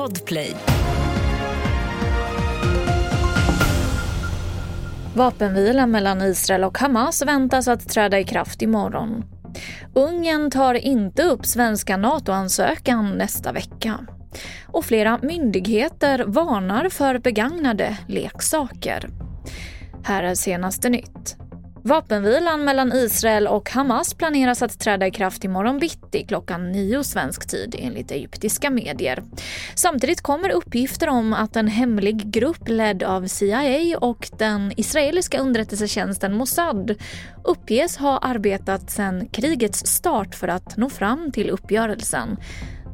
Podplay. Vapenvilan mellan Israel och Hamas väntas att träda i kraft imorgon. Ungern tar inte upp svenska NATO-ansökan nästa vecka. Och flera myndigheter varnar för begagnade leksaker. Här är senaste nytt. Vapenvilan mellan Israel och Hamas planeras att träda i kraft imorgon bitti klockan nio svensk tid enligt egyptiska medier. Samtidigt kommer uppgifter om att en hemlig grupp ledd av CIA och den israeliska underrättelsetjänsten Mossad uppges ha arbetat sedan krigets start för att nå fram till uppgörelsen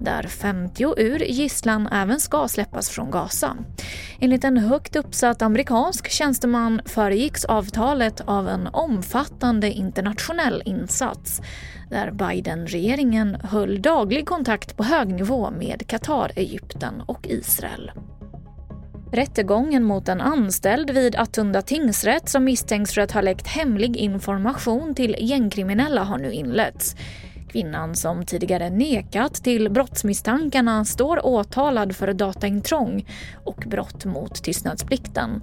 där 50 ur gisslan även ska släppas från Gaza. Enligt en högt uppsatt amerikansk tjänsteman föregicks avtalet av en omfattande internationell insats där Biden-regeringen höll daglig kontakt på hög nivå med Qatar, Egypten och Israel. Rättegången mot en anställd vid Attunda tingsrätt som misstänks för att ha läckt hemlig information till gängkriminella har nu inletts. Kvinnan som tidigare nekat till brottsmisstankarna står åtalad för dataintrång och brott mot tystnadsplikten.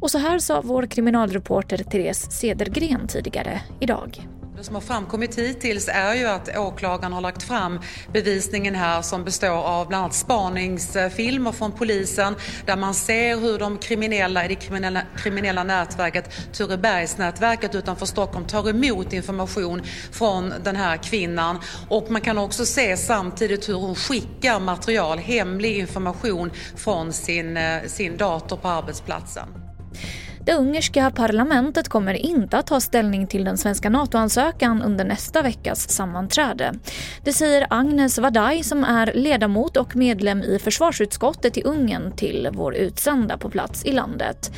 Och så här sa vår kriminalreporter Therese Cedergren tidigare idag. Det som har framkommit hittills är ju att åklagaren har lagt fram bevisningen här som består av bland annat spaningsfilmer från polisen där man ser hur de kriminella i det kriminella, kriminella nätverket Turebergsnätverket utanför Stockholm tar emot information från den här kvinnan och man kan också se samtidigt hur hon skickar material, hemlig information från sin, eh, sin dator på arbetsplatsen. Det ungerska parlamentet kommer inte att ta ställning till den svenska NATO-ansökan under nästa veckas sammanträde. Det säger Agnes Vadaj som är ledamot och medlem i försvarsutskottet i Ungern till vår utsända på plats i landet.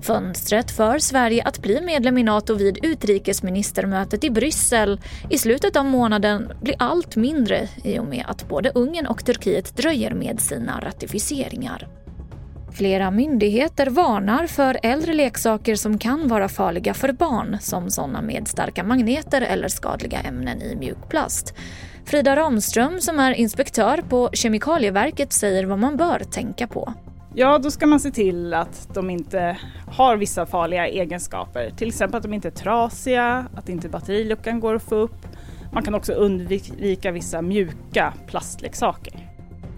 Fönstret för Sverige att bli medlem i Nato vid utrikesministermötet i Bryssel i slutet av månaden blir allt mindre i och med att både Ungern och Turkiet dröjer med sina ratificeringar. Flera myndigheter varnar för äldre leksaker som kan vara farliga för barn som sådana med starka magneter eller skadliga ämnen i mjukplast. Frida Ramström som är inspektör på Kemikalieverket säger vad man bör tänka på. Ja, då ska man se till att de inte har vissa farliga egenskaper. Till exempel att de inte är trasiga, att inte batteriluckan går att få upp. Man kan också undvika vissa mjuka plastleksaker.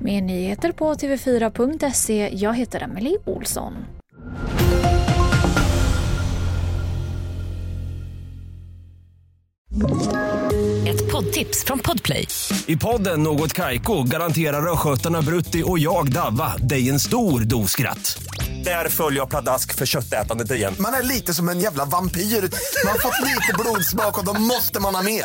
Mer nyheter på tv4.se. Jag heter Emily Olsson. Ett poddtips från Podplay. I podden Något Kaiko garanterar östgötarna Brutti och jag, Davva, dig en stor dos skratt. Där följer jag pladask för köttätandet igen. Man är lite som en jävla vampyr. Man har fått lite blodsmak och då måste man ha mer.